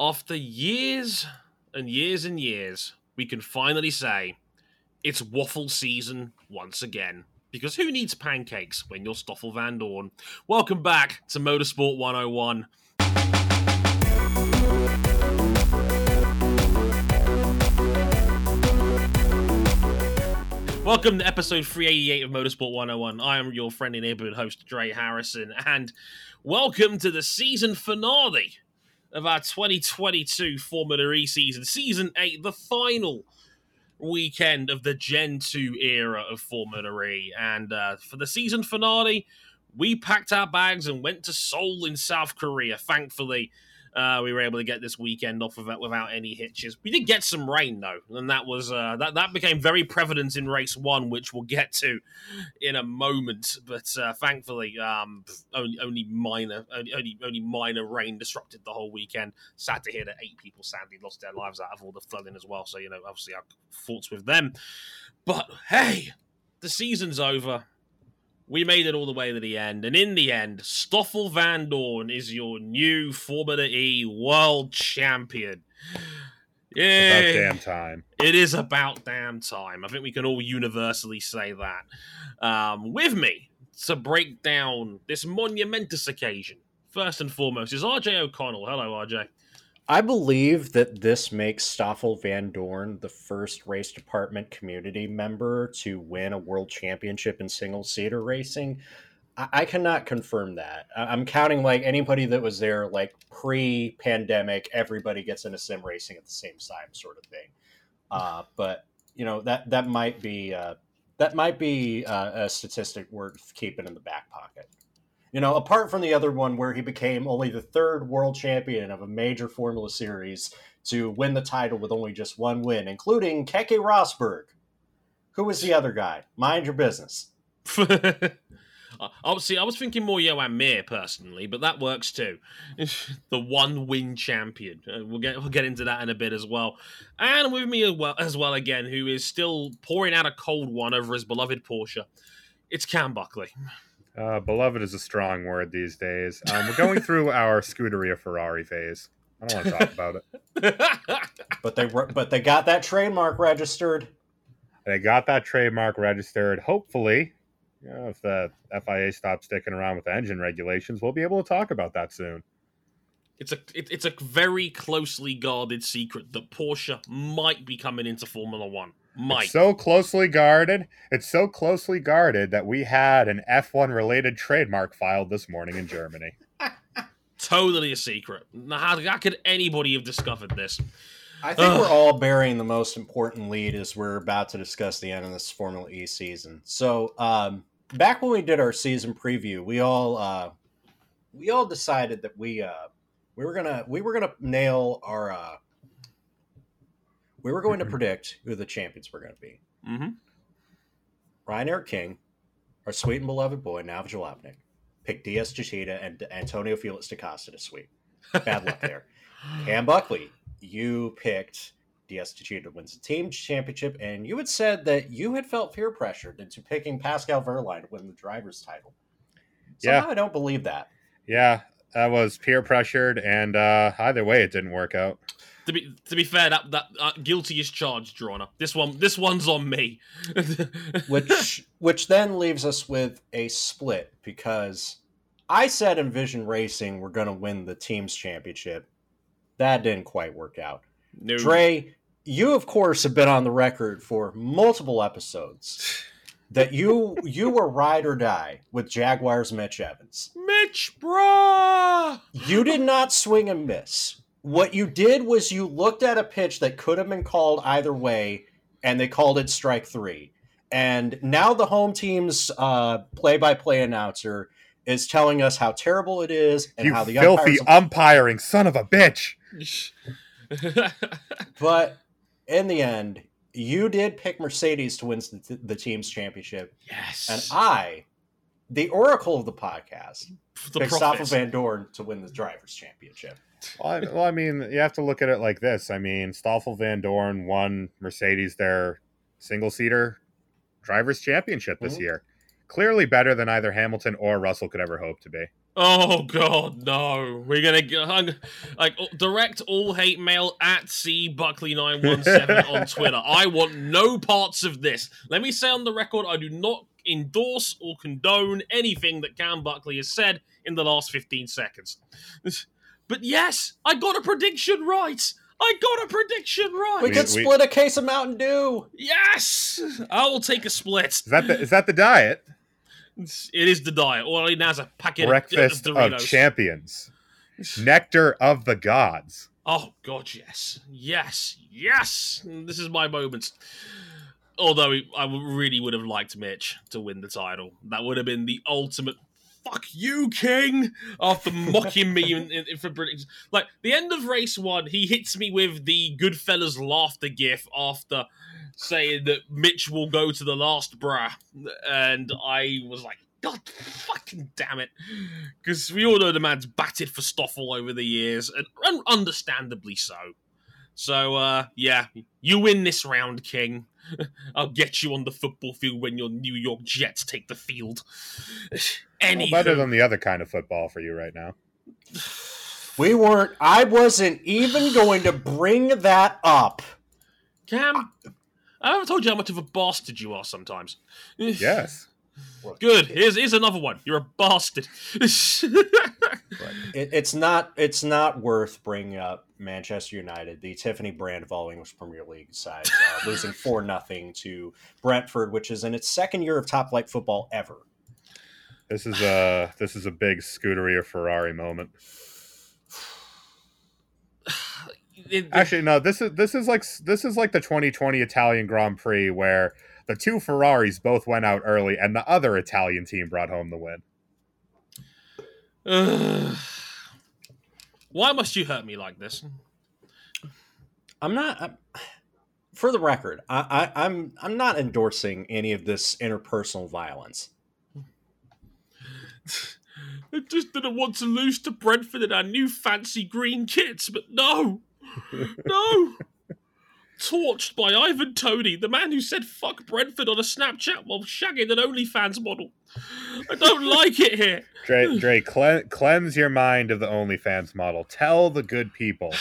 after years and years and years, we can finally say it's waffle season once again. Because who needs pancakes when you're Stoffel Vandoorne? Welcome back to Motorsport 101. Welcome to episode 388 of Motorsport 101. I am your friendly neighborhood host, Dre Harrison, and welcome to the season finale of our 2022 Formula E season, season 8, the final weekend of the Gen 2 era of Formula E. And uh, for the season finale, we packed our bags and went to Seoul in South Korea. Thankfully, uh, we were able to get this weekend off of it without any hitches. We did get some rain though, and that was uh, that that became very prevalent in race one, which we'll get to in a moment. But uh, thankfully, um, only only minor only, only minor rain disrupted the whole weekend. Sad to hear that eight people sadly lost their lives out of all the flooding as well. So you know, obviously, our thoughts with them. But hey, the season's over we made it all the way to the end. And in the end, Stoffel Vandoorne is your new Formula E world champion. Yeah. About damn time. It is about damn time. I think we can all universally say that. Um, with me to break down this monumentous occasion, first and foremost, is RJ O'Connell. Hello, RJ. I believe that this makes Stoffel Vandoorne the first race department community member to win a world championship in single seater racing. I-, I cannot confirm that. I- am counting like anybody that was there like pre pandemic, everybody gets into sim racing at the same time, sort of thing. Uh, but you know that that might be uh, that might be uh, a statistic worth keeping in the back pocket. You know, apart from the other one where he became only the third world champion of a major Formula Series to win the title with only just one win, including Keke Rosberg. Who was the other guy? Mind your business. Obviously, I was thinking more Joan Mir personally, but that works too. the one win champion. Uh, we'll get we'll get into that in a bit as well. And with me as well, as well again, who is still pouring out a cold one over his beloved Porsche. It's Cam Buckley. Uh, beloved is a strong word these days. Um, we're going through our Scuderia Ferrari phase. I don't want to talk about it. but they but they got that trademark registered. They got that trademark registered. Hopefully, you know, if the FIA stops sticking around with engine regulations, we'll be able to talk about that soon. It's a it, it's a very closely guarded secret that Porsche might be coming into Formula One. Mike. It's so closely guarded. It's so closely guarded that we had an F1 related trademark filed this morning in Germany. totally a secret. How, how could anybody have discovered this? I think Ugh. we're all bearing the most important lead as we're about to discuss the end of this Formula E season. So, um, back when we did our season preview, we all uh, we all decided that we uh, we were gonna we were gonna nail our uh, we were going to mm-hmm. predict who the champions were going to be. Mm-hmm. Ryan Eric King, our sweet and beloved boy, Nav Jalopnik, picked DS Techeetah and Antonio Felix da Costa to sweep. Bad luck there. Cam Buckley, you picked DS Techeetah wins the team championship, and you had said that you had felt peer pressured into picking Pascal Wehrlein to win the driver's title. Somehow yeah. I don't believe that. Yeah, I was peer pressured, and uh, either way, it didn't work out to be to be fair, that that uh, guilty is charged, Your Honor. This one, this one's on me. which which then leaves us with a split because I said Envision Racing we're going to win the teams championship. That didn't quite work out. No. Dre, you of course have been on the record for multiple episodes that you you were ride or die with Jaguars Mitch Evans. Mitch, bruh! You did not swing and miss what you did was you looked at a pitch that could have been called either way, and they called it strike three. And now the home team's uh, play-by-play announcer is telling us how terrible it is and you how the filthy umpiring son of a bitch. but in the end, you did pick Mercedes to win the, the team's championship. Yes, and I, the oracle of the podcast, the picked Stoffel Vandoorne to win the drivers' championship well, I, well, I mean, you have to look at it like this. I mean, Stoffel Vandoorne won Mercedes their single seater drivers championship this mm-hmm. year. Clearly better than either Hamilton or Russell could ever hope to be. Oh god, no! We're gonna go like direct all hate mail at c buckley nine one seven on Twitter. I want no parts of this. Let me say on the record, I do not endorse or condone anything that Cam Buckley has said in the last fifteen seconds. But yes, I got a prediction right. I got a prediction right. We, We- could we- split a case of Mountain Dew. Yes, I will take a split. Is that the is that the diet? It is the diet. All I need now is a packet Breakfast of of Doritos. champions, nectar of the gods. Oh God, yes, yes, yes! This is my moment. Although I really would have liked Mitch to win the title. That would have been the ultimate. Fuck you, King! After mocking me in, in, for predictions, like the end of race one, he hits me with the Goodfellas laughter gif after saying that Mitch will go to the last bra, and I was like, God fucking damn it. Because we all know the man's batted for Stoffel over the years, and un- understandably so. So, uh, yeah, you win this round, King. I'll get you on the football field when your New York Jets take the field. Well, Any better than the other kind of football for you right now. We weren't. I wasn't even going to bring that up. Cam, I haven't told you how much of a bastard you are sometimes. Yes. Good. Here's, here's another one. You're a bastard. It, it's not. It's not worth bringing up Manchester United, the Tiffany brand of all English Premier League side, uh, losing four nothing to Brentford, which is in its second year of top flight football ever. This is a this is a big Scuderia Ferrari moment. Actually, no. This is this is like this is like the 2020 Italian Grand Prix where the two Ferraris both went out early, and the other Italian team brought home the win. Ugh. Why must you hurt me like this? I'm not. I'm, for the record, I, I, I'm I'm not endorsing any of this interpersonal violence. I just didn't want to lose to Brentford in our new fancy green kits, but no, no. Torched by Ivan Toney, the man who said fuck Brentford on a Snapchat while shagging an OnlyFans model. I don't like it here. Dre, Dre cle- cleanse your mind of the OnlyFans model. Tell the good people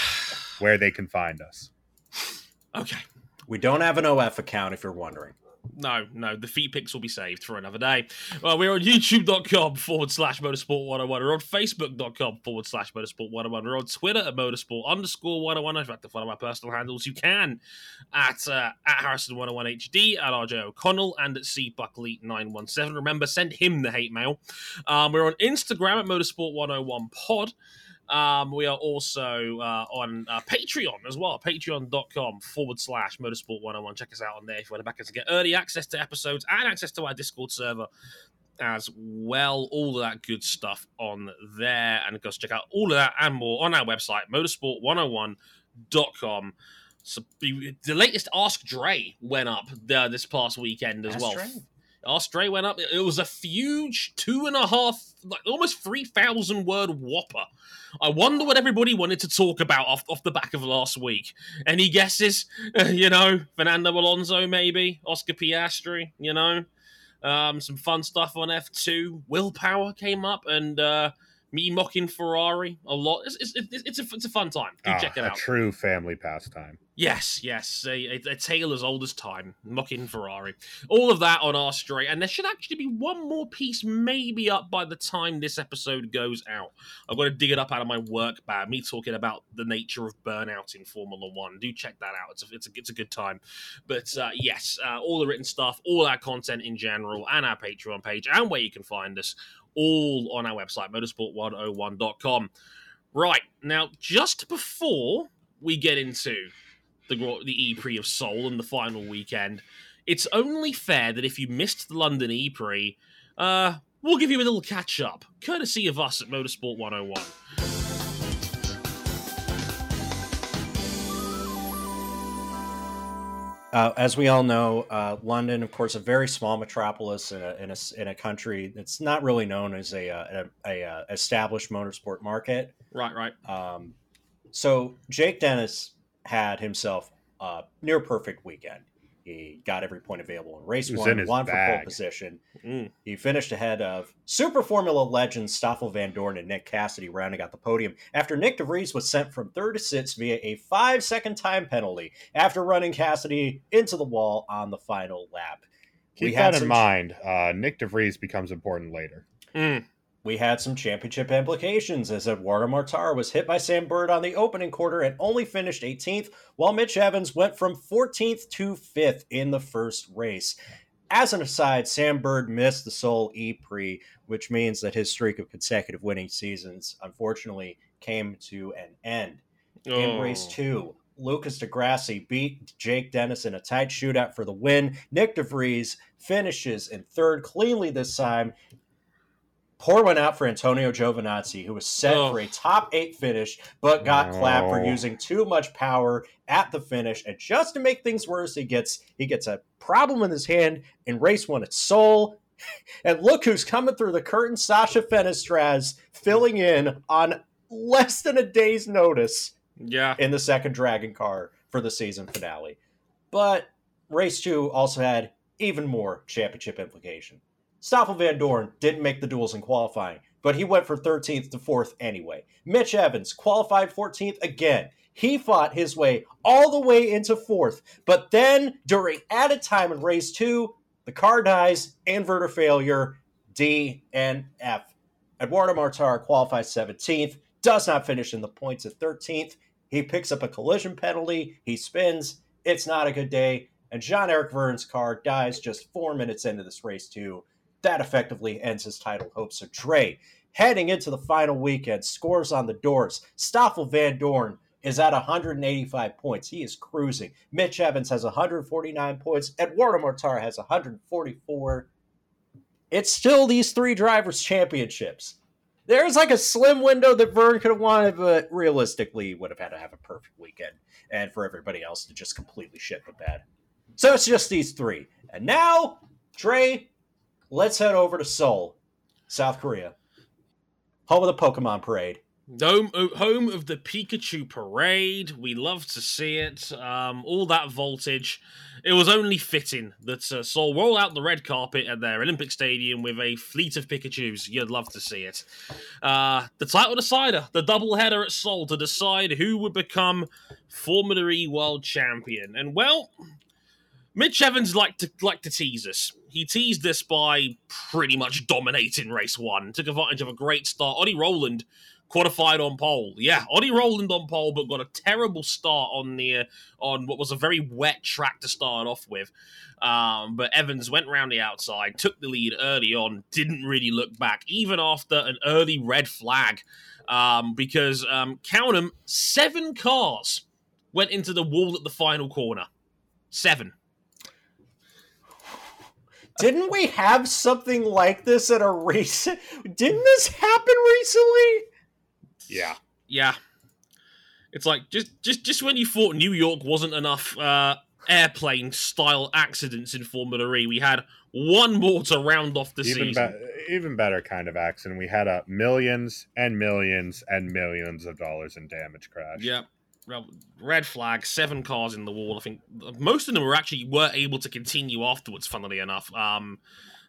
where they can find us. Okay. We don't have an OF account, if you're wondering. No, no, the feet pics will be saved for another day. Well, we're on youtube.com forward slash motorsport 101. We're on facebook.com forward slash motorsport 101. We're on Twitter at motorsport underscore 101. If you'd like to follow my personal handles, you can at, uh, at Harrison101HD, at RJ O'Connell, and at C Buckley917. Remember, send him the hate mail. Um, we're on Instagram at motorsport 101 pod. Um, we are also uh, on uh, Patreon as well, patreon.com forward slash motorsport 101. Check us out on there if you want to back us and get early access to episodes and access to our Discord server as well. All of that good stuff on there. And of course, check out all of that and more on our website, motorsport101.com. So the the latest Ask Dre went up uh, this past weekend as Ask well. Dre? Dre went up. It was a huge two and a half, like almost three thousand word whopper. I wonder what everybody wanted to talk about off, off the back of last week. Any guesses? you know, Fernando Alonso, maybe Oscar Piastri. You know, um, some fun stuff on F two. Will Power came up, and uh, me mocking Ferrari a lot. It's, it's, it's, a, it's a fun time. Do Ah, check it a out. true family pastime. Yes, yes, a, a, a tale as old as time, mocking Ferrari. All of that on our straight, and there should actually be one more piece, maybe up by the time this episode goes out. I've got to dig it up out of my work bag. Me talking about the nature of burnout in Formula One. Do check that out. It's a, it's a, it's a good time. But uh, yes, uh, all the written stuff, all our content in general, and our Patreon page, and where you can find us, all on our website, motorsport101.com. Right now, just before we get into the the E Prix of Seoul and the final weekend, it's only fair that if you missed the London E Prix, uh, we'll give you a little catch up, courtesy of us at Motorsport 101. Uh, as we all know, uh, London, of course, a very small metropolis in a, in a, in a country that's not really known as a, uh, a, a, uh established motorsport market. Right, right. Um, so Jake Dennis had himself a near perfect weekend. He got every point available in race He one, in his won for pole position. Mm. He finished ahead of Super Formula legends Stoffel Vandoorne and Nick Cassidy, rounding out the podium after Nyck de Vries was sent from third to sixth via a five second time penalty after running Cassidy into the wall on the final lap. Keep had that in mind. Uh, Nyck de Vries becomes important later. Mm. We had some championship implications as Edoardo Mortara was hit by Sam Bird on the opening quarter and only finished 18th, while Mitch Evans went from 14th to 5th in the first race. As an aside, Sam Bird missed the Seoul E Prix, which means that his streak of consecutive winning seasons unfortunately came to an end. In Oh. race two, Lucas di Grassi beat Jake Dennis in a tight shootout for the win. Nyck de Vries finishes in third cleanly this time. Poor went out for Antonio Giovinazzi, who was set Oh. for a top eight finish, but got clapped for using too much power at the finish. And just to make things worse, he gets he gets a problem in his hand in race one at Seoul. And look who's coming through the curtain, Sacha Fenestraz, filling in on less than a day's notice Yeah. in the second Dragon car for the season finale. But race two also had even more championship implication. Stoffel Vandoorne didn't make the duels in qualifying, but he went from 13th to 4th anyway. Mitch Evans qualified 14th again. He fought his way all the way into 4th, but then during added time in race two, the car dies, inverter failure, D and F. Edoardo Mortara qualifies 17th, does not finish in the points at 13th. He picks up a collision penalty. He spins. It's not a good day. And Jean Eric Vergne's car dies just four minutes into this race, too. That effectively ends his title hopes. So Dre, heading into the final weekend, scores on the doors. Stoffel Vandoorne is at 185 points. He is cruising. Mitch Evans has 149 points. Edoardo Mortara has 144. It's still these three drivers' championships. There's like a slim window that Vergne could have wanted, but realistically, would have had to have a perfect weekend, and for everybody else to just completely shit the bed. So it's just these three. And now, Trey, let's head over to Seoul, South Korea, home of the Pokemon Parade. Home, home of the Pikachu parade. We love to see it. Um, all that voltage. It was only fitting that uh, Seoul roll out the red carpet at their Olympic Stadium with a fleet of Pikachu's. You'd love to see it. Uh, the title decider, the double header at Seoul to decide who would become Formula E World Champion. And well, Mitch Evans liked to like to tease us. He teased this by pretty much dominating race one. Took advantage of a great start. Ollie Rowland qualified on pole. Yeah, Ollie Rowland on pole, but got a terrible start on the uh, on what was a very wet track to start off with. Um, but Evans went round the outside, took the lead early on, didn't really look back, even after an early red flag. Um, because um, them, seven cars went into the wall at the final corner. Seven. Didn't we have something like this at a recent? Didn't this happen recently? Yeah. Yeah. It's like just just just when you thought New York wasn't enough uh, airplane style accidents in Formula E, we had one more to round off the even, season. be- even better kind of accident. We had uh, millions and millions and millions of dollars in damage crash. Yeah. Red flag, seven cars in the wall. I think most of them were actually were able to continue afterwards. Funnily enough, um,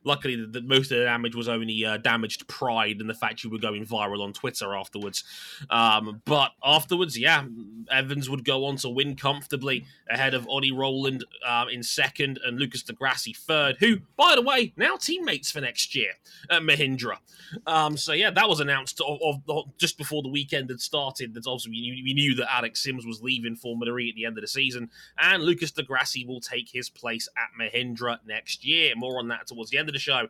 luckily the, the, most of the damage was only uh, damaged pride and the fact you were going viral on Twitter afterwards. Um, but afterwards, yeah, Evans would go on to win comfortably ahead of Ollie Rowland um, in second and Lucas di Grassi third, who, by the way, now teammates for next year at Mahindra. Um, so yeah, that was announced of, of, of just before the weekend had started. That's also we knew, we knew that Alex Sims was leaving Formula E at the end of the season, and Lucas di Grassi will take his place at Mahindra next year. More on that towards the end of the show.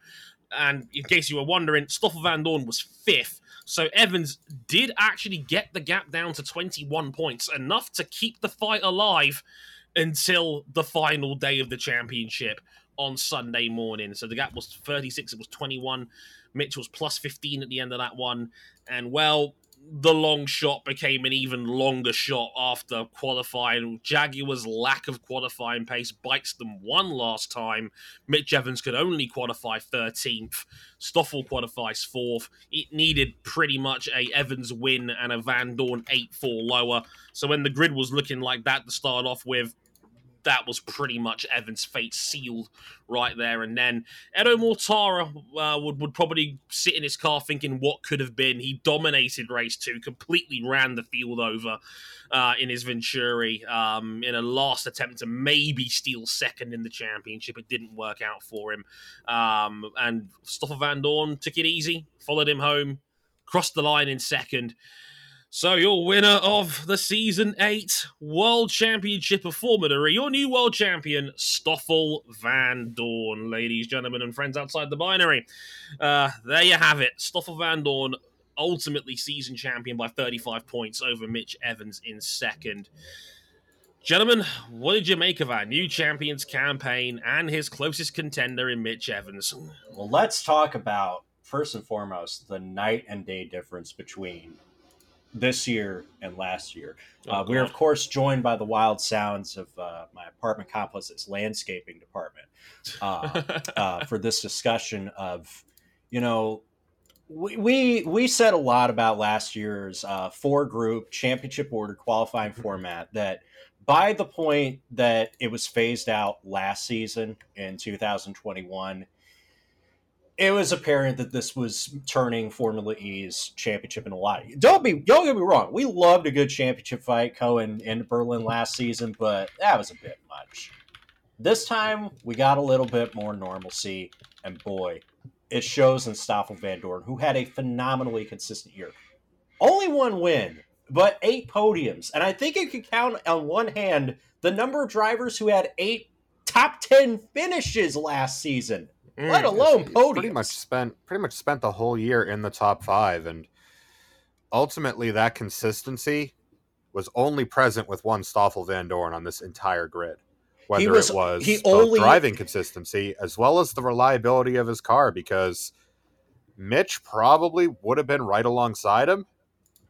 And in case you were wondering, Stoffel Vandoorne was fifth. So Evans did actually get the gap down to 21 points, enough to keep the fight alive until the final day of the championship on Sunday morning. So the gap was 36, it was 21. Mitch was plus 15 at the end of that one. And well, the long shot became an even longer shot after qualifying. Jaguar's lack of qualifying pace bites them one last time. Mitch Evans could only qualify 13th. Stoffel qualifies fourth. It needed pretty much a Evans win and a Vandoorne 8 4 lower. So when the grid was looking like that to start off with, that was pretty much Evans' fate sealed right there and then. Edo Mortara uh, would, would probably sit in his car thinking what could have been. He dominated race two, completely ran the field over uh, in his Venturi um, in a last attempt to maybe steal second in the championship. It didn't work out for him. Um, and Stoffel Vandoorne took it easy, followed him home, crossed the line in second. So, your winner of the season eight World Championship of Formula your new world champion, Stoffel Vandoorne, ladies, gentlemen, and friends outside the binary. Uh, there you have it. Stoffel Vandoorne, ultimately season champion by 35 points over Mitch Evans in second. Gentlemen, what did you make of our new champions campaign and his closest contender in Mitch Evans? Well, let's talk about, first and foremost, the night and day difference between this year and last year. Oh, uh, we're of course joined by the wild sounds of uh, my apartment complex's landscaping department uh, uh, for this discussion of, you know, we, we we said a lot about last year's uh, four group championship order qualifying mm-hmm. format that by the point that it was phased out last season in 2021 it was apparent that this was turning Formula E's championship in a lot. Don't be don't get me wrong. We loved a good championship fight, Cohen and Berlin last season, but that was a bit much. This time we got a little bit more normalcy, and boy, it shows in Stoffel Vandoorne, who had a phenomenally consistent year. Only one win, but eight podiums. And I think you can count on one hand the number of drivers who had eight top ten finishes last season mm, let alone podiums. Pretty much spent pretty much spent the whole year in the top five, and ultimately that consistency was only present with one Stoffel Vandoorne on this entire grid. Whether was, it was he only... driving consistency as well as the reliability of his car, because Mitch probably would have been right alongside him,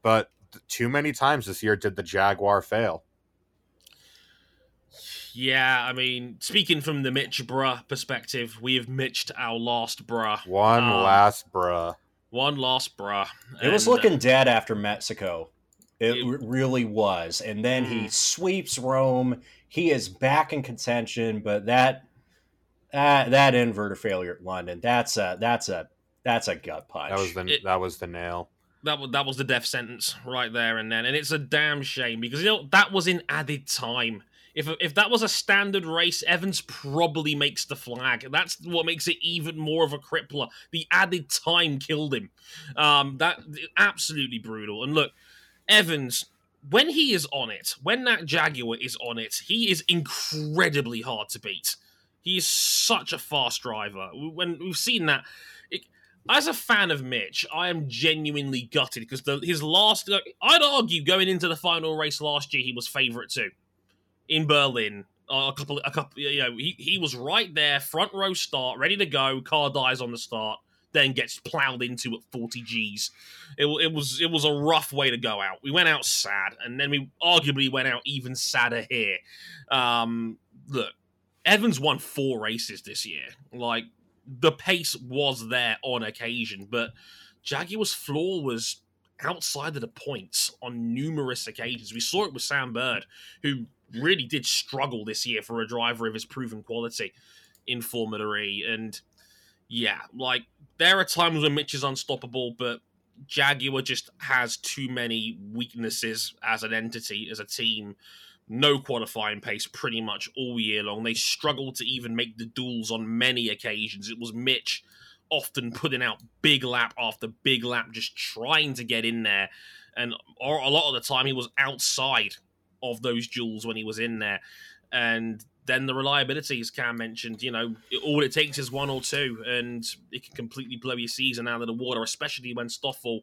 but too many times this year did the Jaguar fail. Yeah, I mean, speaking from the Mitch bruh perspective, we have mitched our last bruh. One um, last bruh. One last bruh. It and, was looking uh, dead after Mexico. It, it really was. And then mm. he sweeps Rome. He is back in contention, but that that that inverter failure at London, that's a that's a that's a gut punch. That was the it, that was the nail. That was that was the death sentence right there and then, and it's a damn shame because you know that was in added time. If if that was a standard race, Evans probably makes the flag. That's what makes it even more of a crippler. The added time killed him. Um, that absolutely brutal. And look, Evans, when he is on it, when that Jaguar is on it, he is incredibly hard to beat. He is such a fast driver. When we've seen that, as a fan of Mitch, I am genuinely gutted because his last. I'd argue going into the final race last year, he was favourite too in Berlin. A couple, a couple, you know, he, he was right there, front row start, ready to go. Car dies on the start, then gets plowed into at 40 G's. It, it was it was a rough way to go out. We went out sad, and then we arguably went out even sadder here. Um, look, Evans won four races this year. Like the pace was there on occasion, but Jaguar's floor was outside of the points on numerous occasions. We saw it with Sam Bird, who really did struggle this year for a driver of his proven quality in Formula E. And yeah, like there are times when Mitch is unstoppable, but Jaguar just has too many weaknesses as an entity, as a team. No qualifying pace pretty much all year long. They struggled to even make the duels on many occasions. It was Mitch often putting out big lap after big lap, just trying to get in there. And a lot of the time, he was outside of those duels when he was in there. And then the reliability, as Cam mentioned, you know, all it takes is one or two, and it can completely blow your season out of the water, especially when Stoffel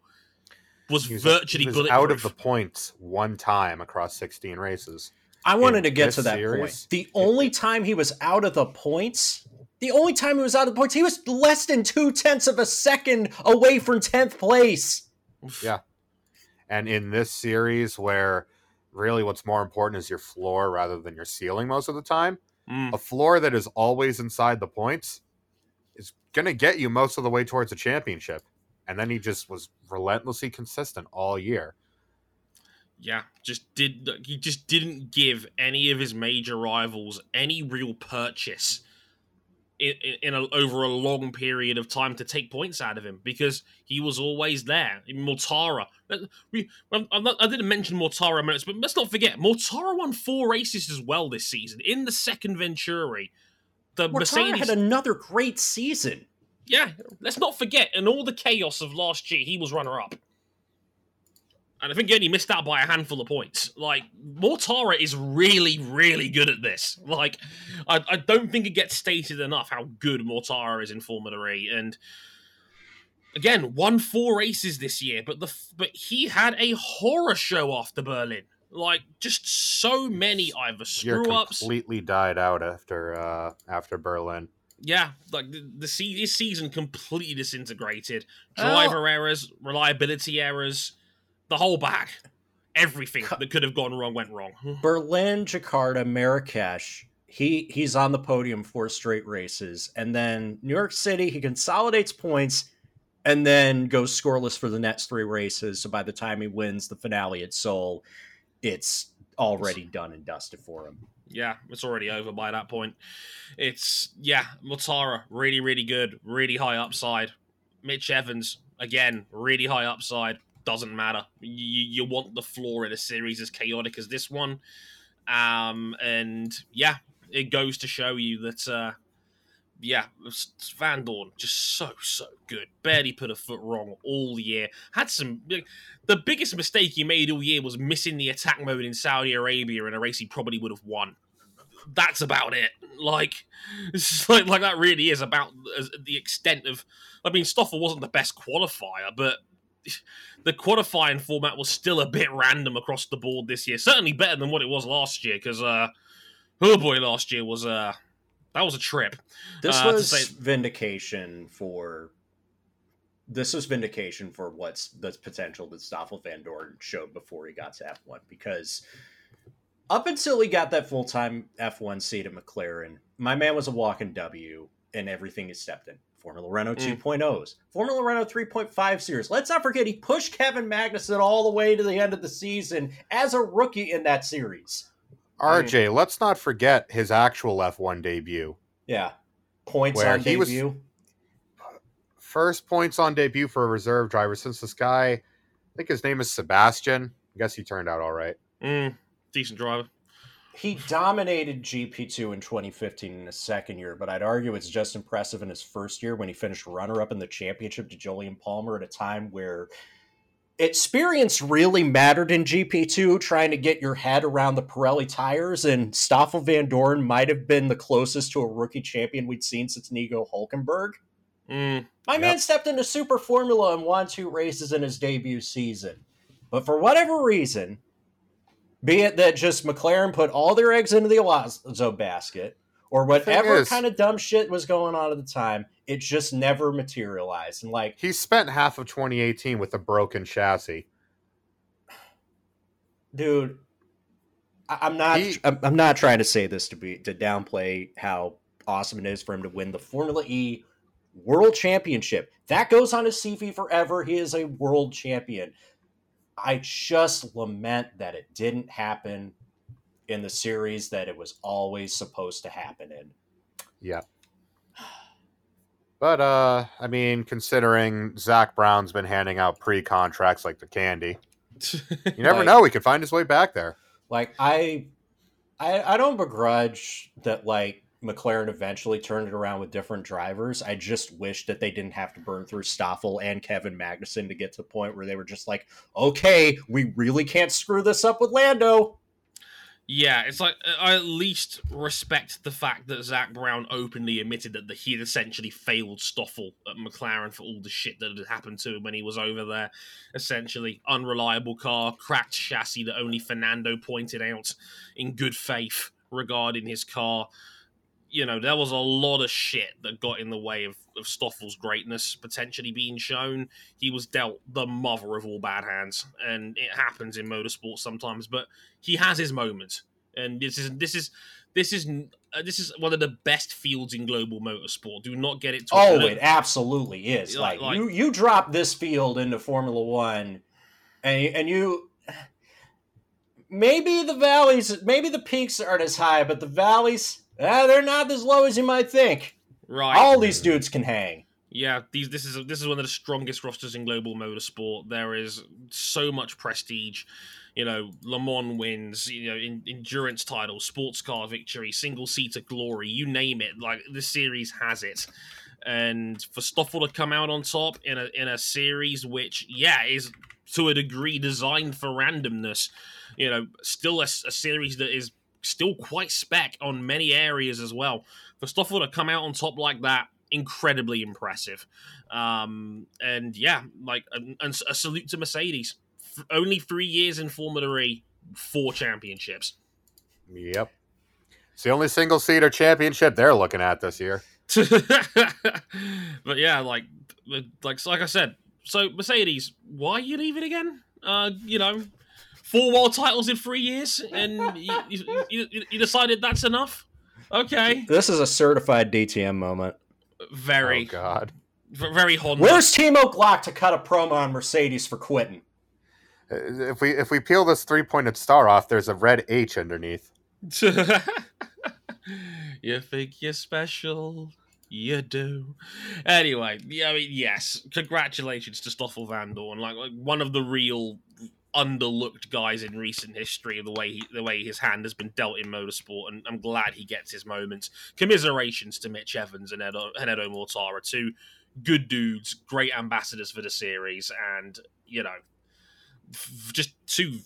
was, was virtually he was out of the points one time across 16 races. I wanted to get to that series, point. The only time he was out of the points, the only time he was out of the points, he was less than two tenths of a second away from 10th place. Yeah. And in this series where really what's more important is your floor rather than your ceiling most of the time. Mm. A floor that is always inside the points is going to get you most of the way towards a championship. And then he just was relentlessly consistent all year. Yeah, just did he just didn't give any of his major rivals any real purchase in, in a, over a long period of time to take points out of him because he was always there. Mortara, we, not, i didn't mention Mortara minutes, but let's not forget Mortara won four races as well this season in the second Venturi. The Mortara Mercedes had another great season. Yeah, let's not forget, in all the chaos of last year, he was runner up and I think he only missed out by a handful of points. Like Mortara is really, really good at this. Like, I, I don't think it gets stated enough how good Mortara is in Formula E. And again, won four races this year, but the but he had a horror show after Berlin. Like, just so many either screw ups. Completely died out after uh after Berlin. Yeah, like the, the this season completely disintegrated. Driver oh. errors, reliability errors the whole back. Everything that could have gone wrong went wrong. Berlin, Jakarta, Marrakesh. He he's on the podium four straight races, and then New York City. He consolidates points, and then goes scoreless for the next three races. So by the time he wins the finale at Seoul, it's already done and dusted for him. Yeah, it's already over by that point. It's yeah, Mortara, really, really good, really high upside. Mitch Evans, again, really high upside doesn't matter. You, you want the floor in a series as chaotic as this one. Um, and yeah, it goes to show you that, uh, yeah, Dorn just so so good. Barely put a foot wrong all year. Had some. The biggest mistake he made all year was missing the attack mode in Saudi Arabia in a race he probably would have won. That's about it. Like, like like that really is about the extent of. I mean, Stoffel wasn't the best qualifier, but the qualifying format was still a bit random across the board this year. Certainly better than what it was last year because uh, oh boy, last year was uh that was a trip. This uh, was say... vindication for this was vindication for what's the potential that Stoffel Vandoorne showed before he got to F1 because up until he got that full time F1 seat at McLaren, my man was a walking W and everything he stepped in. Formula Renault mm. 2.0s, Formula Renault 3.5 series. Let's not forget he pushed Kevin Magnussen all the way to the end of the season as a rookie in that series. RJ, mm. let's not forget his actual F1 debut. Yeah. Points on debut. Was first points on debut for a reserve driver since this guy, I think his name is Sebastian. I guess he turned out all right. Mm, decent driver he dominated GP2 in 2015 in his second year, but I'd argue it's just impressive in his first year when he finished runner up in the championship to Jolyon Palmer at a time where experience really mattered in GP2, trying to get your head around the Pirelli tires. And Stoffel Vandoorne might have been the closest to a rookie champion we'd seen since Nico Hulkenberg. Mm, My yep. man stepped into Super Formula and won two races in his debut season. But for whatever reason, be it that just McLaren put all their eggs into the Alonso basket, or whatever is, kind of dumb shit was going on at the time, it just never materialized. And like he spent half of 2018 with a broken chassis. Dude, I, am not. He, I'm not trying to say this to be to downplay how awesome it is for him to win the Formula E World Championship. That goes on his CV forever. He is a world champion. I just lament that it didn't happen in the series that it was always supposed to happen in. Yeah. But uh I mean, considering Zak Brown's been handing out pre-contracts like the candy, you never like, know. He could find his way back there. Like I, I, I don't begrudge that. Like McLaren eventually turned it around with different drivers. I just wish that they didn't have to burn through Stoffel and Kevin Magnussen to get to the point where they were just like, okay, we really can't screw this up with Lando. Yeah, it's like I at least respect the fact that Zak Brown openly admitted that he had essentially failed Stoffel at McLaren for all the shit that had happened to him when he was over there. Essentially, unreliable car, cracked chassis that only Fernando pointed out in good faith regarding his car you know, there was a lot of shit that got in the way of, of Stoffel's greatness potentially being shown. He was dealt the mother of all bad hands, and it happens in motorsports sometimes. But he has his moments, and this is this is this is uh, this is one of the best fields in global motorsport. Do not get it. Oh, it absolutely is. Like, like you, you drop this field into Formula One, and and you maybe the valleys, maybe the peaks aren't as high, but the valleys, eh, they're not as low as you might think. Right. All these dudes can hang. Yeah, these this is this is one of the strongest rosters in global motorsport. There is so much prestige. You know, Le Mans wins. You know, in, endurance titles, sports car victory, single seater glory. You name it. Like the series has it. And for Stoffel to come out on top in a in a series which, yeah, is to a degree designed for randomness. You know, still a, a series that is still quite spec on many areas as well. For Stoffel to come out on top like that incredibly impressive. Um, and yeah, like and, and a salute to Mercedes. F- only three years in Formula E, four championships. Yep. It's the only single seater championship they're looking at this year. but yeah, like like like I said, so Mercedes, why are you leaving again? Uh, you know, four world titles in three years, and you, you, you, you decided that's enough. Okay, this is a certified DTM moment. Very oh God. Very Honda. Where's Timo Glock to cut a promo on Mercedes for quitting? Uh, if we if we peel this three pointed star off, there's a red H underneath. you think you're special? You do. Anyway, yeah, I mean, yes. Congratulations to Stoffel Vandoorne, like, like one of the real underlooked guys in recent history the way he, the way his hand has been dealt in motorsport, and I'm glad he gets his moments. Commiserations to Mitch Evans and Edo, and Edo Mortara, two good dudes, great ambassadors for the series, and you know, f- just two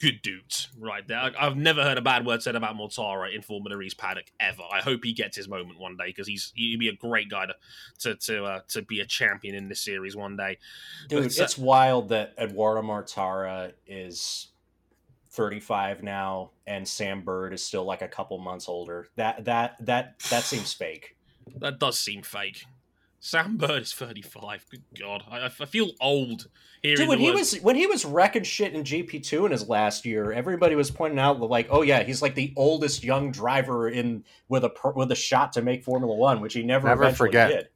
good dudes right there. I, have never heard a bad word said about Mortara in Formula E's paddock ever. I hope he gets his moment one day because he's he'd be a great guy to to to, uh, to be a champion in this series one day. Dude, but, it's uh, wild that Edoardo Mortara is 35 now and Sam Bird is still like a couple months older. That that that that seems fake. That does seem fake. Sam Bird is 35. Good God. I, I feel old Dude, when he was when he was wrecking shit in GP two in his last year, everybody was pointing out like, oh yeah, he's like the oldest young driver in with a with a shot to make Formula One, which he never never forget. Did.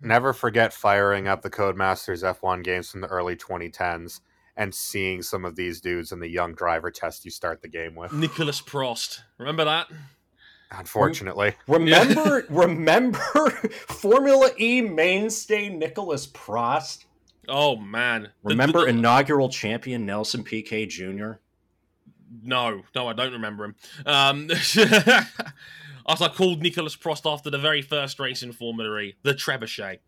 Never forget firing up the Codemasters F1 games from the early 2010s and seeing some of these dudes in the young driver test you start the game with. Nicolas Prost, remember that? Unfortunately, remember remember Formula E mainstay Nicolas Prost Oh man! Remember the, the, inaugural champion Nelson Piquet Jr. No, no, I don't remember him. Um, as I called Nicolas Prost after the very first race in Formula E, the Trebuchet.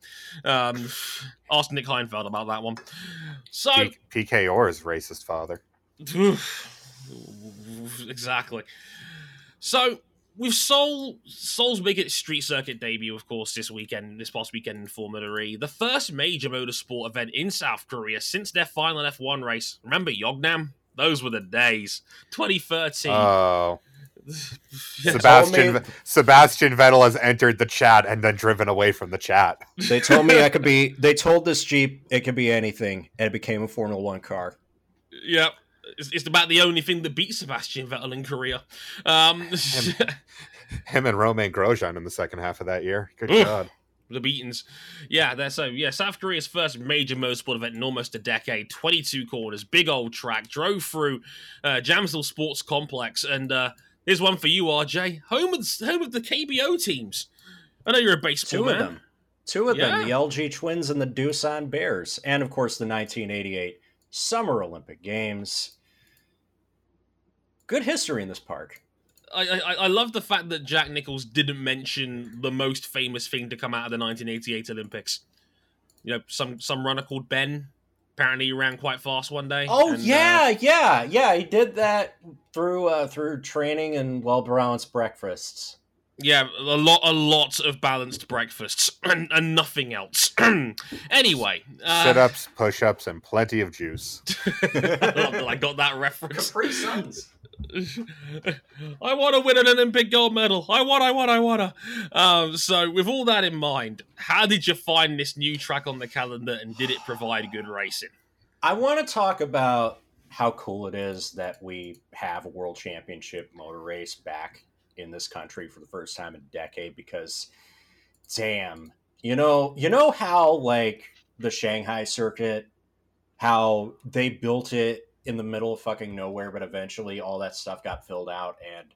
Um, ask Nick Heidfeld about that one. So P- Piquet or his racist father. exactly. So with Seoul, Seoul's big street circuit debut, of course, this weekend, this past weekend in Formula E, the first major motorsport event in South Korea since their final F1 race. Remember Yeongam? Those were the days. 2013. Oh. Sebastian Sebastian Vettel has entered the chat and then driven away from the chat. They told me I could be. They told this Jeep it could be anything, and it became a Formula One car. Yep, it's, it's about the only thing that beat Sebastian Vettel in Korea. Um, him, him, and Romain Grosjean in the second half of that year. Good Oof, God. The beatings. Yeah, they're so yeah, South Korea's first major motorsport event in almost a decade. 22 corners, big old track, drove through uh, Jamsil Sports Complex, and uh, here's one for you, RJ. Home of home of the KBO teams. I know you're a baseball Two man. of them. Two of yeah. them, the LG Twins and the Doosan Bears, and of course the 1988 Summer Olympic Games good history in this park. I, I, I love the fact that Jack Nichols didn't mention the most famous thing to come out of the 1988 Olympics. You know, some some runner called Ben. Apparently, he ran quite fast one day. Oh and, yeah, uh, yeah, yeah. He did that through uh, through training and well balanced breakfasts. Yeah, a lot, a lot of balanced breakfasts and, and nothing else. anyway, uh, sit-ups, push-ups, and plenty of juice. I got that reference. Capri Suns. I want to win an Olympic gold medal. I want, I want, I want to. Um, so, with all that in mind, how did you find this new track on the calendar and did it provide good racing? I want to talk about how cool it is that we have a world championship motor race back in this country for the first time in a decade because, damn, you know, you know how like the Shanghai circuit, how they built it in the middle of fucking nowhere, but eventually all that stuff got filled out, and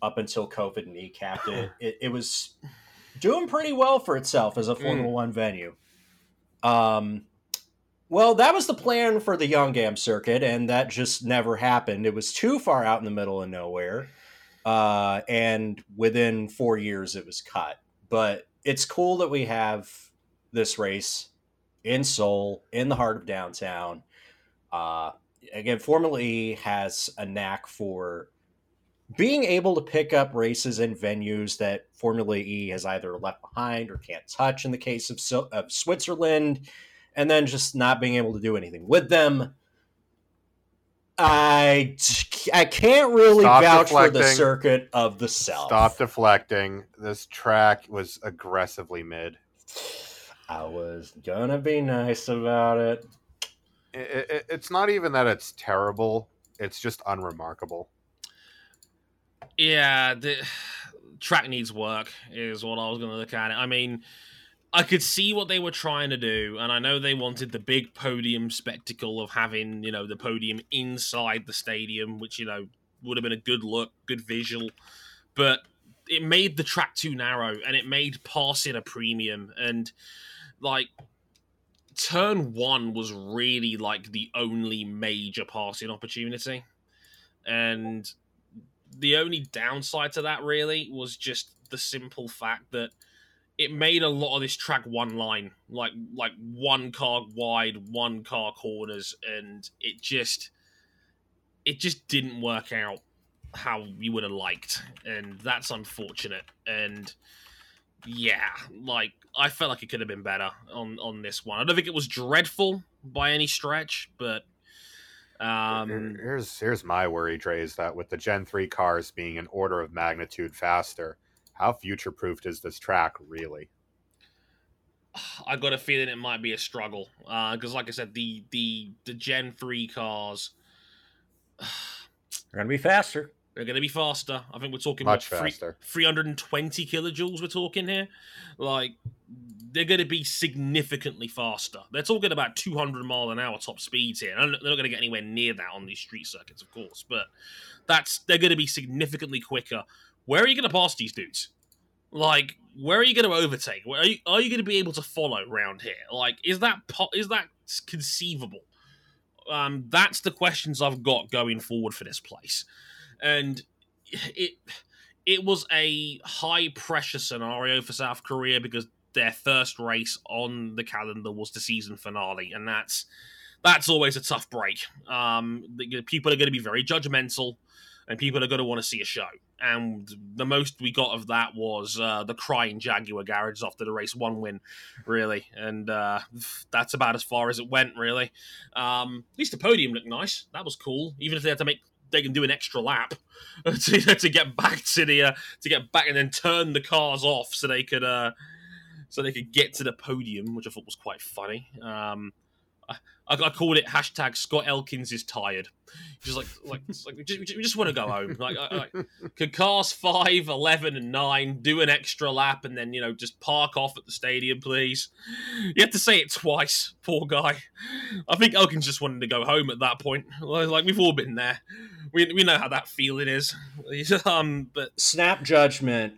up until COVID kneecapped it, it, it was doing pretty well for itself as a Formula mm. One venue. Um, well, that was the plan for the Yeongam circuit, and that just never happened. It was too far out in the middle of nowhere, uh, and within four years, it was cut. But it's cool that we have this race in Seoul, in the heart of downtown. Uh, again, Formula E has a knack for being able to pick up races and venues that Formula E has either left behind or can't touch in the case of, of Switzerland, and then just not being able to do anything with them. I, I can't really Stop vouch for the circuit of the South. Stop deflecting. This track was aggressively mid. I was gonna be nice about it. It, it it's not even that it's terrible. It's just unremarkable. Yeah, the track needs work is what I was going to look at it. I mean, I could see what they were trying to do, and I know they wanted the big podium spectacle of having, you know, the podium inside the stadium, which, you know, would have been a good look, good visual. But it made the track too narrow and it made passing a premium. And, like, turn one was really, like, the only major passing opportunity. And the only downside to that really was just the simple fact that it made a lot of this track one line, like like one car wide, one car corners, and it just it just didn't work out how you would have liked, and that's unfortunate. And yeah, like I felt like it could have been better on on this one. I don't think it was dreadful by any stretch, but um, here's here's my worry, Dre, is that with the Gen three cars being an order of magnitude faster, how future proofed is this track really? I got a feeling it might be a struggle because, uh, like I said, the the the Gen three cars are gonna be faster. They're going to be faster. I think we're talking much faster. 320 kilojoules. We're talking here, like they're going to be significantly faster. They're talking about 200 mile an hour top speeds here. They're not going to get anywhere near that on these street circuits, of course, but that's they're going to be significantly quicker. Where are you going to pass these dudes? Like, where are you going to overtake? Where are you, are you going to be able to follow around here? Like, is that is that conceivable? Um, that's the questions I've got going forward for this place and it it was a high pressure scenario for South Korea because their first race on the calendar was the season finale, and that's that's always a tough break. Um, people are going to be very judgmental, and people are going to want to see a show. And the most we got of that was uh, the crying Jaguar garage after the race one win, really, and uh, that's about as far as it went, really. Um, at least the podium looked nice. That was cool, even if they had to make they can do an extra lap to, to get back to the uh, to get back and then turn the cars off so they could uh, so they could get to the podium, which I thought was quite funny. Um, I, I, called it hashtag Scott Elkins is tired. Just like like, like we just, we just want to go home. Like, like could cars five, 11, and nine do an extra lap and then you know just park off at the stadium, please? You have to say it twice, poor guy. I think Elkins just wanted to go home at that point. Like we've all been there. We we know how that feeling is. Um, but snap judgment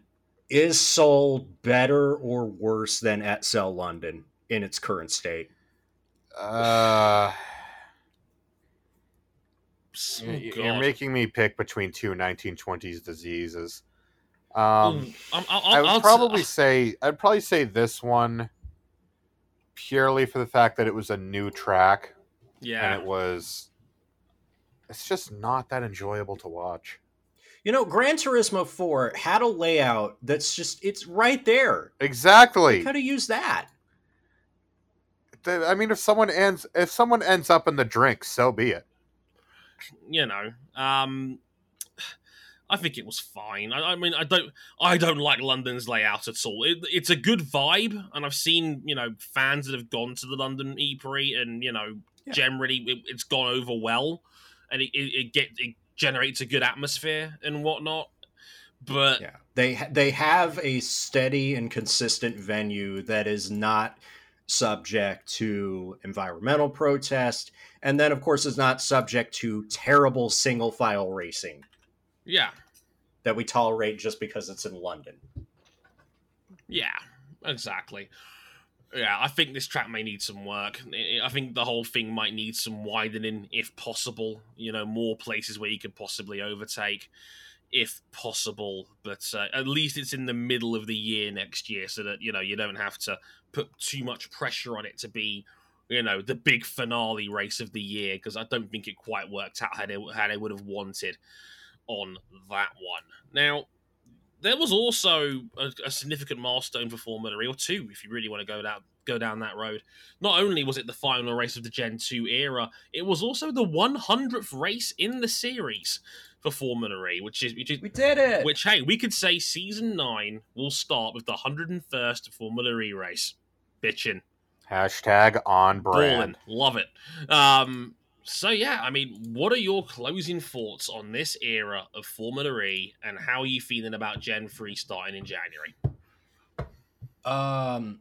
is Seoul better or worse than ExCeL London in its current state? Uh, oh, you're making me pick between two 1920s diseases. Um, I'll, I'll, I would I'll, probably say I'd probably say this one purely for the fact that it was a new track. Yeah, and it was. It's just not that enjoyable to watch. You know, Gran Turismo 4 had a layout that's just it's right there. Exactly. Could have used that. I mean, if someone ends if someone ends up in the drink, so be it. You know, um, I think it was fine. I, I, mean, I don't, I don't like London's layout at all. It, it's a good vibe, and I've seen you know fans that have gone to the London E-Prix, and you know yeah. generally it, has gone over well, and it, it, it get it generates a good atmosphere and whatnot. But yeah, they they have a steady and consistent venue that is not subject to environmental protest, and then, of course, is not subject to terrible single file racing. Yeah. That we tolerate just because it's in London. Yeah, exactly. Yeah, I think this track may need some work. I think the whole thing might need some widening, if possible. You know, more places where you could possibly overtake, if possible. But uh, at least it's in the middle of the year next year, so that you know you don't have to put too much pressure on it to be, you know, the big finale race of the year. Because I don't think it quite worked out how they how they would have wanted on that one. Now, there was also a, a, significant milestone for Formula or two, if you really want to go down go down that road. Not only was it the final race of the Gen 2 era, it was also the 100th race in the series for Formula E, which is which is we did it. Which hey, we could say season nine will start with the 101st Formula E race. Bitchin'. Hashtag on brand. Ballin'. Love it. Um, so yeah, I mean, what are your closing thoughts on this era of Formula E, and how are you feeling about Gen Three starting in January? Um,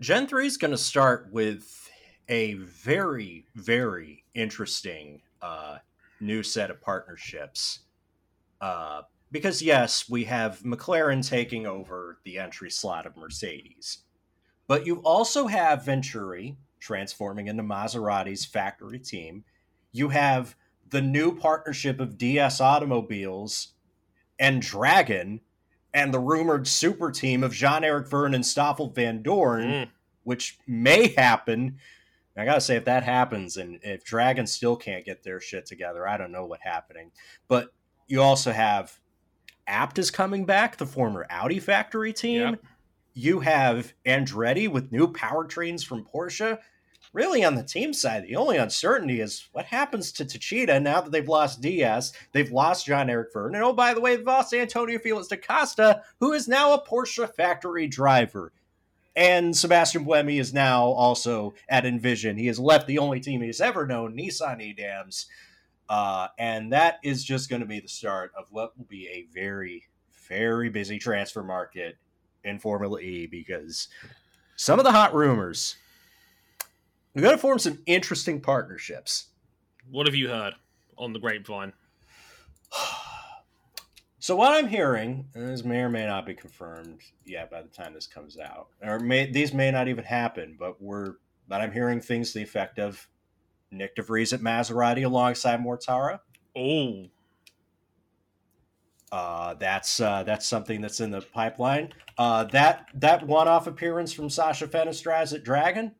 Gen Three is going to start with a very, very interesting uh, new set of partnerships. Uh, because yes, we have McLaren taking over the entry slot of Mercedes, but you also have Venturi transforming into Maserati's factory team. You have the new partnership of DS Automobiles and Dragon and the rumored super team of Jean Eric Vergne and Stoffel Vandoorne, mm. which may happen. I gotta say, if that happens and if Dragon still can't get their shit together, I don't know what's happening. But you also have Abt is coming back, the former Audi factory team. Yep you have Andretti with new powertrains from Porsche. Really, on the team side, the only uncertainty is what happens to Techeetah now that they've lost DS, they've lost Jean Eric Vergne, and oh, by the way, they've lost Antonio Felix da Costa, who is now a Porsche factory driver. And Sebastian Buemi is now also at Envision. He has left the only team he's ever known, Nissan e.dams. Uh, and that is just going to be the start of what will be a very, very busy transfer market in Formula E because some of the hot rumors we're going to form some interesting partnerships. What have you heard on the grapevine? So what I'm hearing, and this may or may not be confirmed yet by the time this comes out, or may, these may not even happen, but we're but I'm hearing things to the effect of Nyck de Vries at Maserati alongside Mortara. Oh, uh, that's uh, that's something that's in the pipeline. Uh, that that one-off appearance from Sacha Fenestraz at Dragon,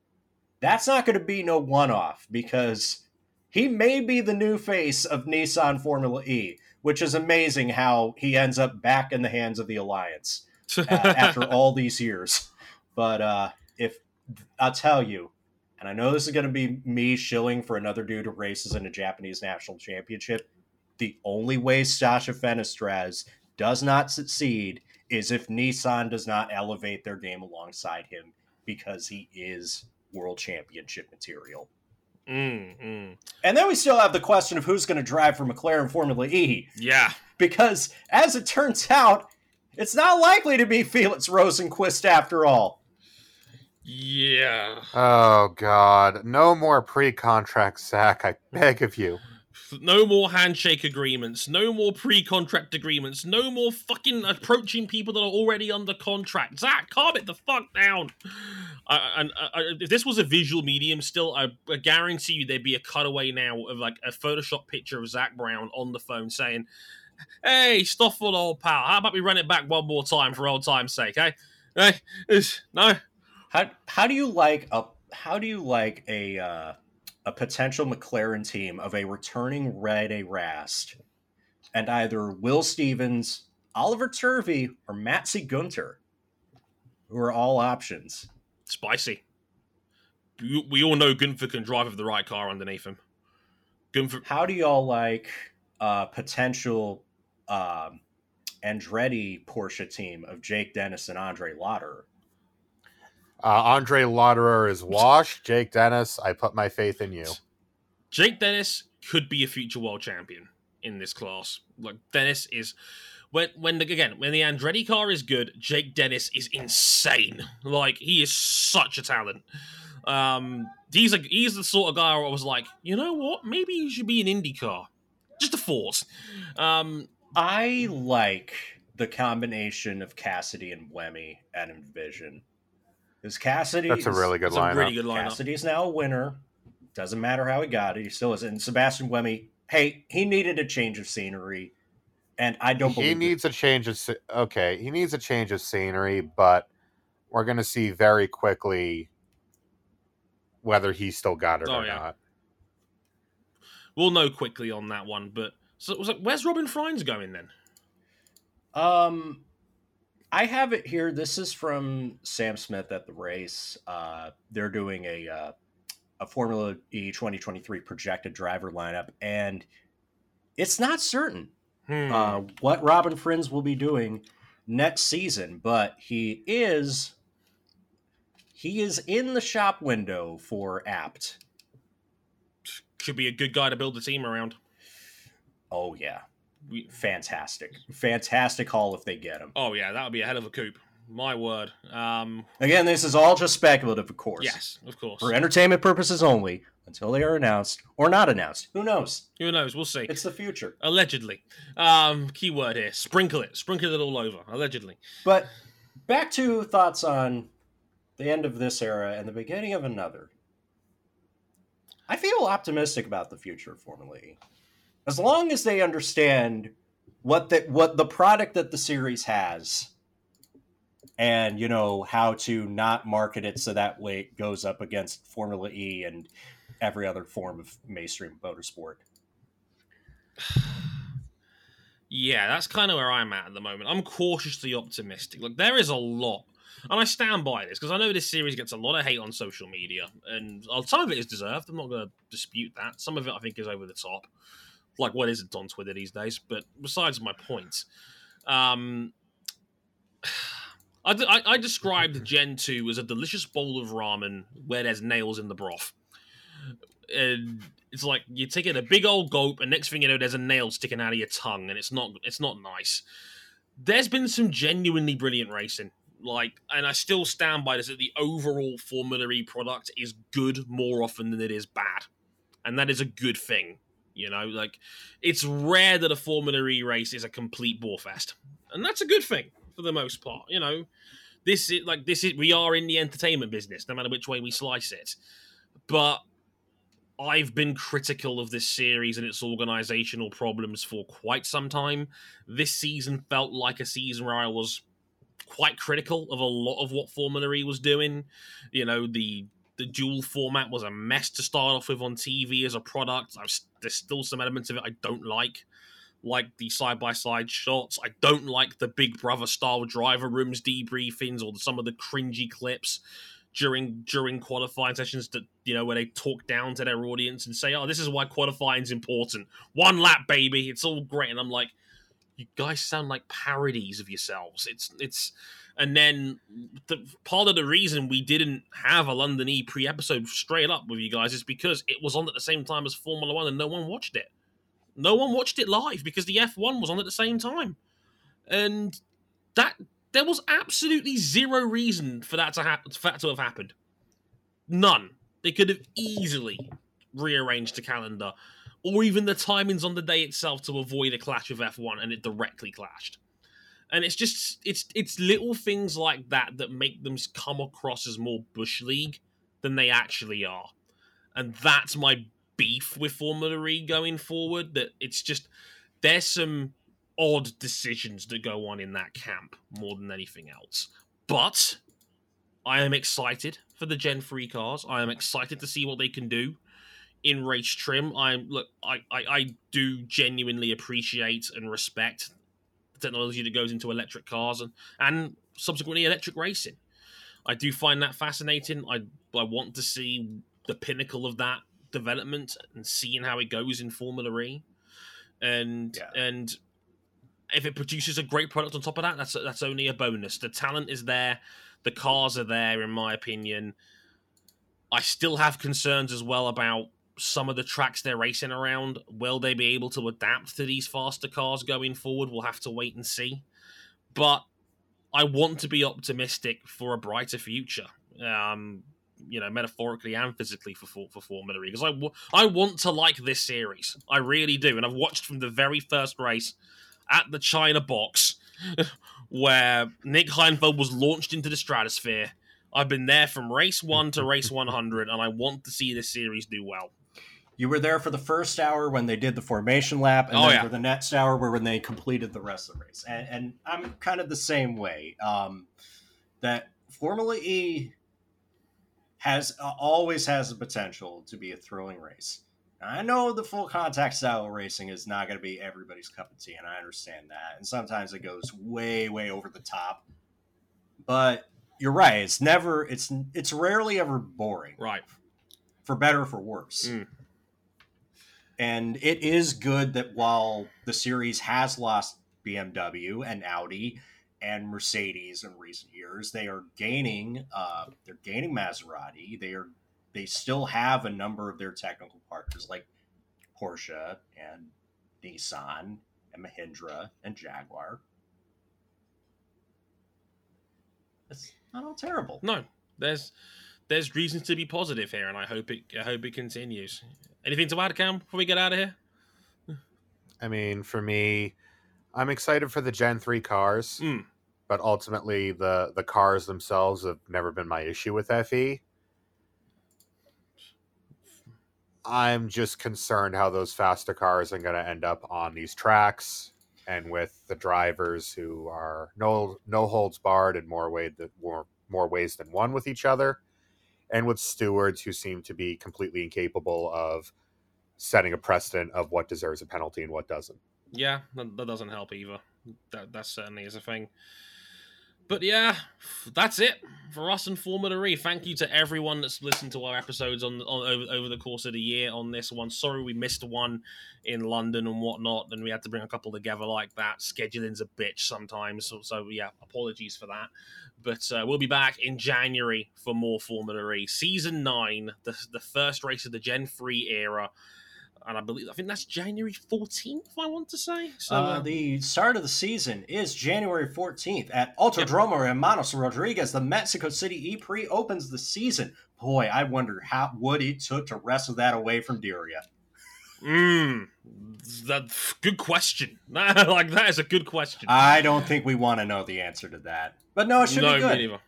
that's not going to be no one-off because he may be the new face of Nissan Formula E, which is amazing how he ends up back in the hands of the Alliance uh, after all these years. But uh, if I'll tell you, and I know this is going to be me shilling for another dude who races in a Japanese national championship the only way Sacha Fenestraz does not succeed is if Nissan does not elevate their game alongside him because he is world championship material. Mm, mm. And then we still have the question of who's going to drive for McLaren Formula E. Yeah. Because as it turns out, it's not likely to be Felix Rosenqvist after all. Yeah. Oh, God. No more pre contract sack, I beg of you. No more handshake agreements. No more pre-contract agreements. No more fucking approaching people that are already under contract. Zak, calm it the fuck down. Uh, and uh, if this was a visual medium, still, I, I, guarantee you there'd be a cutaway now of like a Photoshop picture of Zak Brown on the phone saying, "Hey, Stoffel, old pal, how about we run it back one more time for old time's sake? Hey, hey, no." How how do you like a how do you like a uh a potential McLaren team of a returning Rene Rast and either Will Stevens, Oliver Turvey, or Matze Gunther, who are all options. Spicy. We all know Gunther can drive with the right car underneath him. Gunther. How do y'all like uh, potential um, Andretti Porsche team of Jake Dennis and Andre Lotterer? Uh, Andre Lotterer is washed. Jake Dennis, I put my faith in you. Jake Dennis could be a future world champion. in this class. Like Dennis is when when the, again when the Andretti car is good, Jake Dennis is insane. Like he is such a talent. Um, he's a he's the sort of guy where I was like, you know what? Maybe he should be an IndyCar. Just a force. Um, I like the combination of Cassidy and Buemi at Envision. Because Cassidy That's a really good it's a really good lineup. Cassidy's now a winner. Doesn't matter how he got it, he still is. And Sebastian Buemi, hey, he needed a change of scenery, and I don't he believe it. needs a change of okay. He needs a change of scenery, but we're going to see very quickly whether he still got it Oh, or yeah. not. We'll know quickly on that one. But so it was like, where's Robin Frijns going then? Um, I have it here. This is from Sam Smith at the race. Uh, they're doing a uh, a Formula E 2023 projected driver lineup, and it's not certain Hmm. uh, what Robin Frijns will be doing next season, but he is he is in the shop window for Abt. Should be a good guy to build a team around. Oh yeah, fantastic, fantastic haul if they get him. oh yeah, that would be a hell of a coup. My word. Um, Again, this is all just speculative, of course. yes, of course. for entertainment purposes only until they are announced or not announced. Who knows? Who knows? We'll see. It's the future. Allegedly. Um, keyword here. Sprinkle it. Sprinkle it all over. Allegedly. But back to thoughts on the end of this era and the beginning of another. I feel optimistic about the future of Formula E. As long as they understand what the, what the product that the series has and you know how to not market it so that way it goes up against Formula E and every other form of mainstream motorsport. Yeah, that's kind of where I'm at at the moment. I'm cautiously optimistic. Like there is a lot, and I stand by this because I know this series gets a lot of hate on social media, and uh, some of it is deserved. I'm not going to dispute that. Some of it I think is over the top, like what isn't on Twitter these days. But besides my point, um, I, I, I described Gen Two as a delicious bowl of ramen where there's nails in the broth. And it's like you're taking a big old gulp, and next thing you know, there's a nail sticking out of your tongue, and it's not it's not nice. There's been some genuinely brilliant racing, like, and I still stand by this that the overall Formula E product is good more often than it is bad, and that is a good thing. You know, like it's rare that a Formula E race is a complete bore fest, and that's a good thing for the most part. You know, this is like this is we are in the entertainment business, no matter which way we slice it, but I've been critical of this series and its organizational problems for quite some time. This season felt like a season where I was quite critical of a lot of what Formula E was doing. You know, the the dual format was a mess to start off with on TV as a product. I've, there's still some elements of it I don't like, like the side by side shots. I don't like the Big Brother style driver rooms debriefings or some of the cringy clips during during qualifying sessions that you know where they talk down to their audience and say, "Oh, this is why qualifying's important. One lap, baby. It's all great." And I'm like, "You guys sound like parodies of yourselves." It's it's and then the part of the reason we didn't have a London E pre episode straight up with you guys is because it was on at the same time as Formula One and no one watched it. No one watched it live because the F1 was on at the same time. And that there was absolutely zero reason for that to happen for that to have happened. None. They could have easily rearranged the calendar or even the timings on the day itself to avoid a clash of F1 and it directly clashed. And it's just it's it's little things like that that make them come across as more bush league than they actually are. And that's my beef with Formula E going forward that it's just there's some odd decisions that go on in that camp more than anything else. But I am excited for the Gen 3 cars. I am excited to see what they can do in race trim. I'm look, I, I, I do genuinely appreciate and respect the technology that goes into electric cars and, and subsequently electric racing. I do find that fascinating. I I want to see the pinnacle of that development and seeing how it goes in Formula E. And Yeah. and if it produces a great product on top of that, that's that's only a bonus. The talent is there, the cars are there, in my opinion. I still have concerns as well about some of the tracks they're racing around, will they be able to adapt to these faster cars going forward? We'll have to wait and see. But I want to be optimistic for a brighter future. Um, you know, metaphorically and physically for for Formula E because I, w- I want to like this series. I really do, and I've watched from the very first race at the China box where Nick Heidfeld was launched into the stratosphere. I've been there from race one to race 100, and I want to see this series do well. You were there for the first hour when they did the formation lap, and oh, then yeah. for the next hour where when they completed the rest of the race. And, and I'm kind of the same way. Um, that Formula E has uh, always has the potential to be a thrilling race. Now, I know the full contact style racing is not going to be everybody's cup of tea, and I understand that. And sometimes it goes way, way over the top. But you're right; it's never, it's it's rarely ever boring, right? For better or for worse. Mm. And it is good that while the series has lost BMW and Audi and Mercedes in recent years. They are gaining. Uh, they're gaining Maserati. They are. They still have a number of their technical partners like Porsche and Nissan and Mahindra and Jaguar. It's not all terrible. No, there's there's reasons to be positive here, and I hope it I hope it continues. Anything to add, Cam, before we get out of here? I mean, for me, I'm excited for the Gen 3 cars, mm. but ultimately the the cars themselves have never been my issue with FE. I'm just concerned how those faster cars are going to end up on these tracks and with the drivers who are no no holds barred in more way that more more ways than one with each other and with stewards who seem to be completely incapable of setting a precedent of what deserves a penalty and what doesn't. Yeah, that, doesn't help either. That that certainly is a thing. But yeah, that's it for us and Formula E. Thank you to everyone that's listened to our episodes on, on over, over the course of the year on this one. Sorry we missed one in London and whatnot, and we had to bring a couple together like that. Scheduling's a bitch sometimes, so, so yeah, apologies for that. But uh, we'll be back in January for more Formula E. Season 9, the, the first race of the Gen 3 era and I believe I think that's January 14th. I want to say. So uh, uh, the start of the season is January 14th at Autodromo yep. Hermanos Rodriguez. The Mexico City E Prix opens the season. Boy, I wonder how what it took to wrestle that away from Diriyah. Mm, that good question. like that is a good question. I don't think we want to know the answer to that, but no, it should no, be good.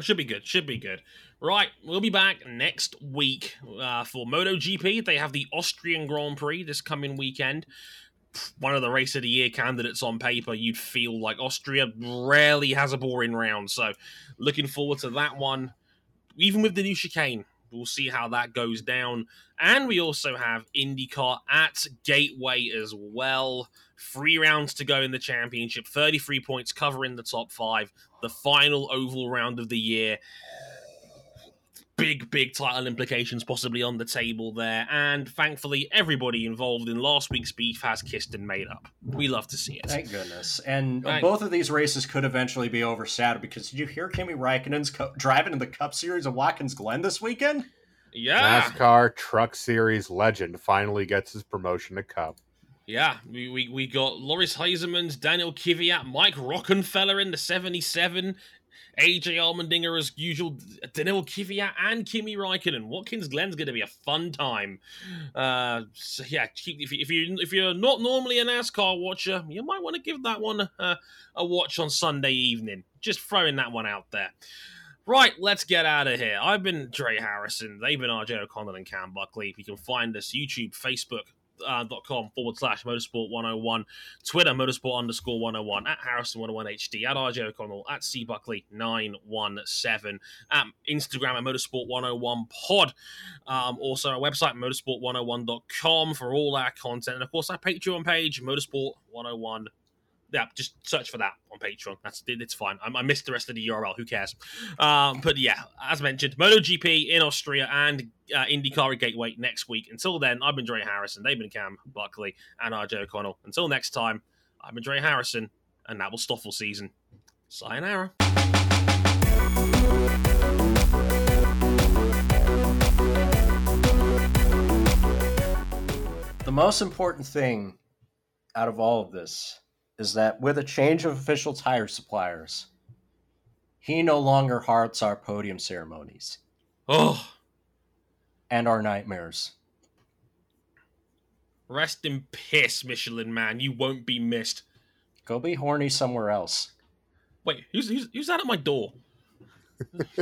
Should be good. Should be good. Right, we'll be back next week uh, for MotoGP. They have the Austrian Grand Prix this coming weekend. One of the race of the year candidates on paper, you'd feel like Austria rarely has a boring round. So, looking forward to that one. Even with the new chicane, we'll see how that goes down. And we also have IndyCar at Gateway as well. Three rounds to go in the championship, 33 points covering the top five, the final oval round of the year big, big title implications possibly on the table there. And thankfully, everybody involved in last week's beef has kissed and made up. We love to see it. Thank goodness. And Thank both of these races could eventually be overshadowed because did you hear Kimi Raikkonen's co- driving in the Cup Series of Watkins Glen this weekend? Yeah. NASCAR Truck Series legend finally gets his promotion to Cup. Yeah, we, we, we got Loris Hezemans, Daniel Kvyat, Mike Rockenfeller in the 77, AJ Allmendinger as usual, Daniel Kvyat and Kimi Raikkonen. Watkins Glen's going to be a fun time. Uh, so yeah, if, you, if you if you're not normally a NASCAR watcher, you might want to give that one uh, a watch on Sunday evening. Just throwing that one out there. Right, let's get out of here. I've been Dre Harrison. They've been RJ O'Connell and Cam Buckley. You can find us YouTube, Facebook, uh, dot com forward slash motorsport 101 twitter motorsport underscore 101 at harrison 101 hd at rj o'connell at c buckley 917 at instagram at motorsport 101 pod. Um, also our website motorsport101.com for all our content. And of course our patreon page motorsport 101 yeah, just search for that on Patreon. That's it's fine. I, I missed the rest of the URL. Who cares? Um, but yeah, as mentioned, MotoGP in Austria and uh, IndyCar Gateway next week. Until then, I've been Dre Harrison. They've been Cam Buckley and RJ O'Connell. Until next time, I've been Dre Harrison, and that was Stoffel season. Sayonara. The most important thing out of all of this is that with a change of official tire suppliers, he no longer hearts our podium ceremonies. Oh. And our nightmares. Rest in piss, Michelin man. You won't be missed. Go be horny somewhere else. Wait, who's who's, who's that at my door?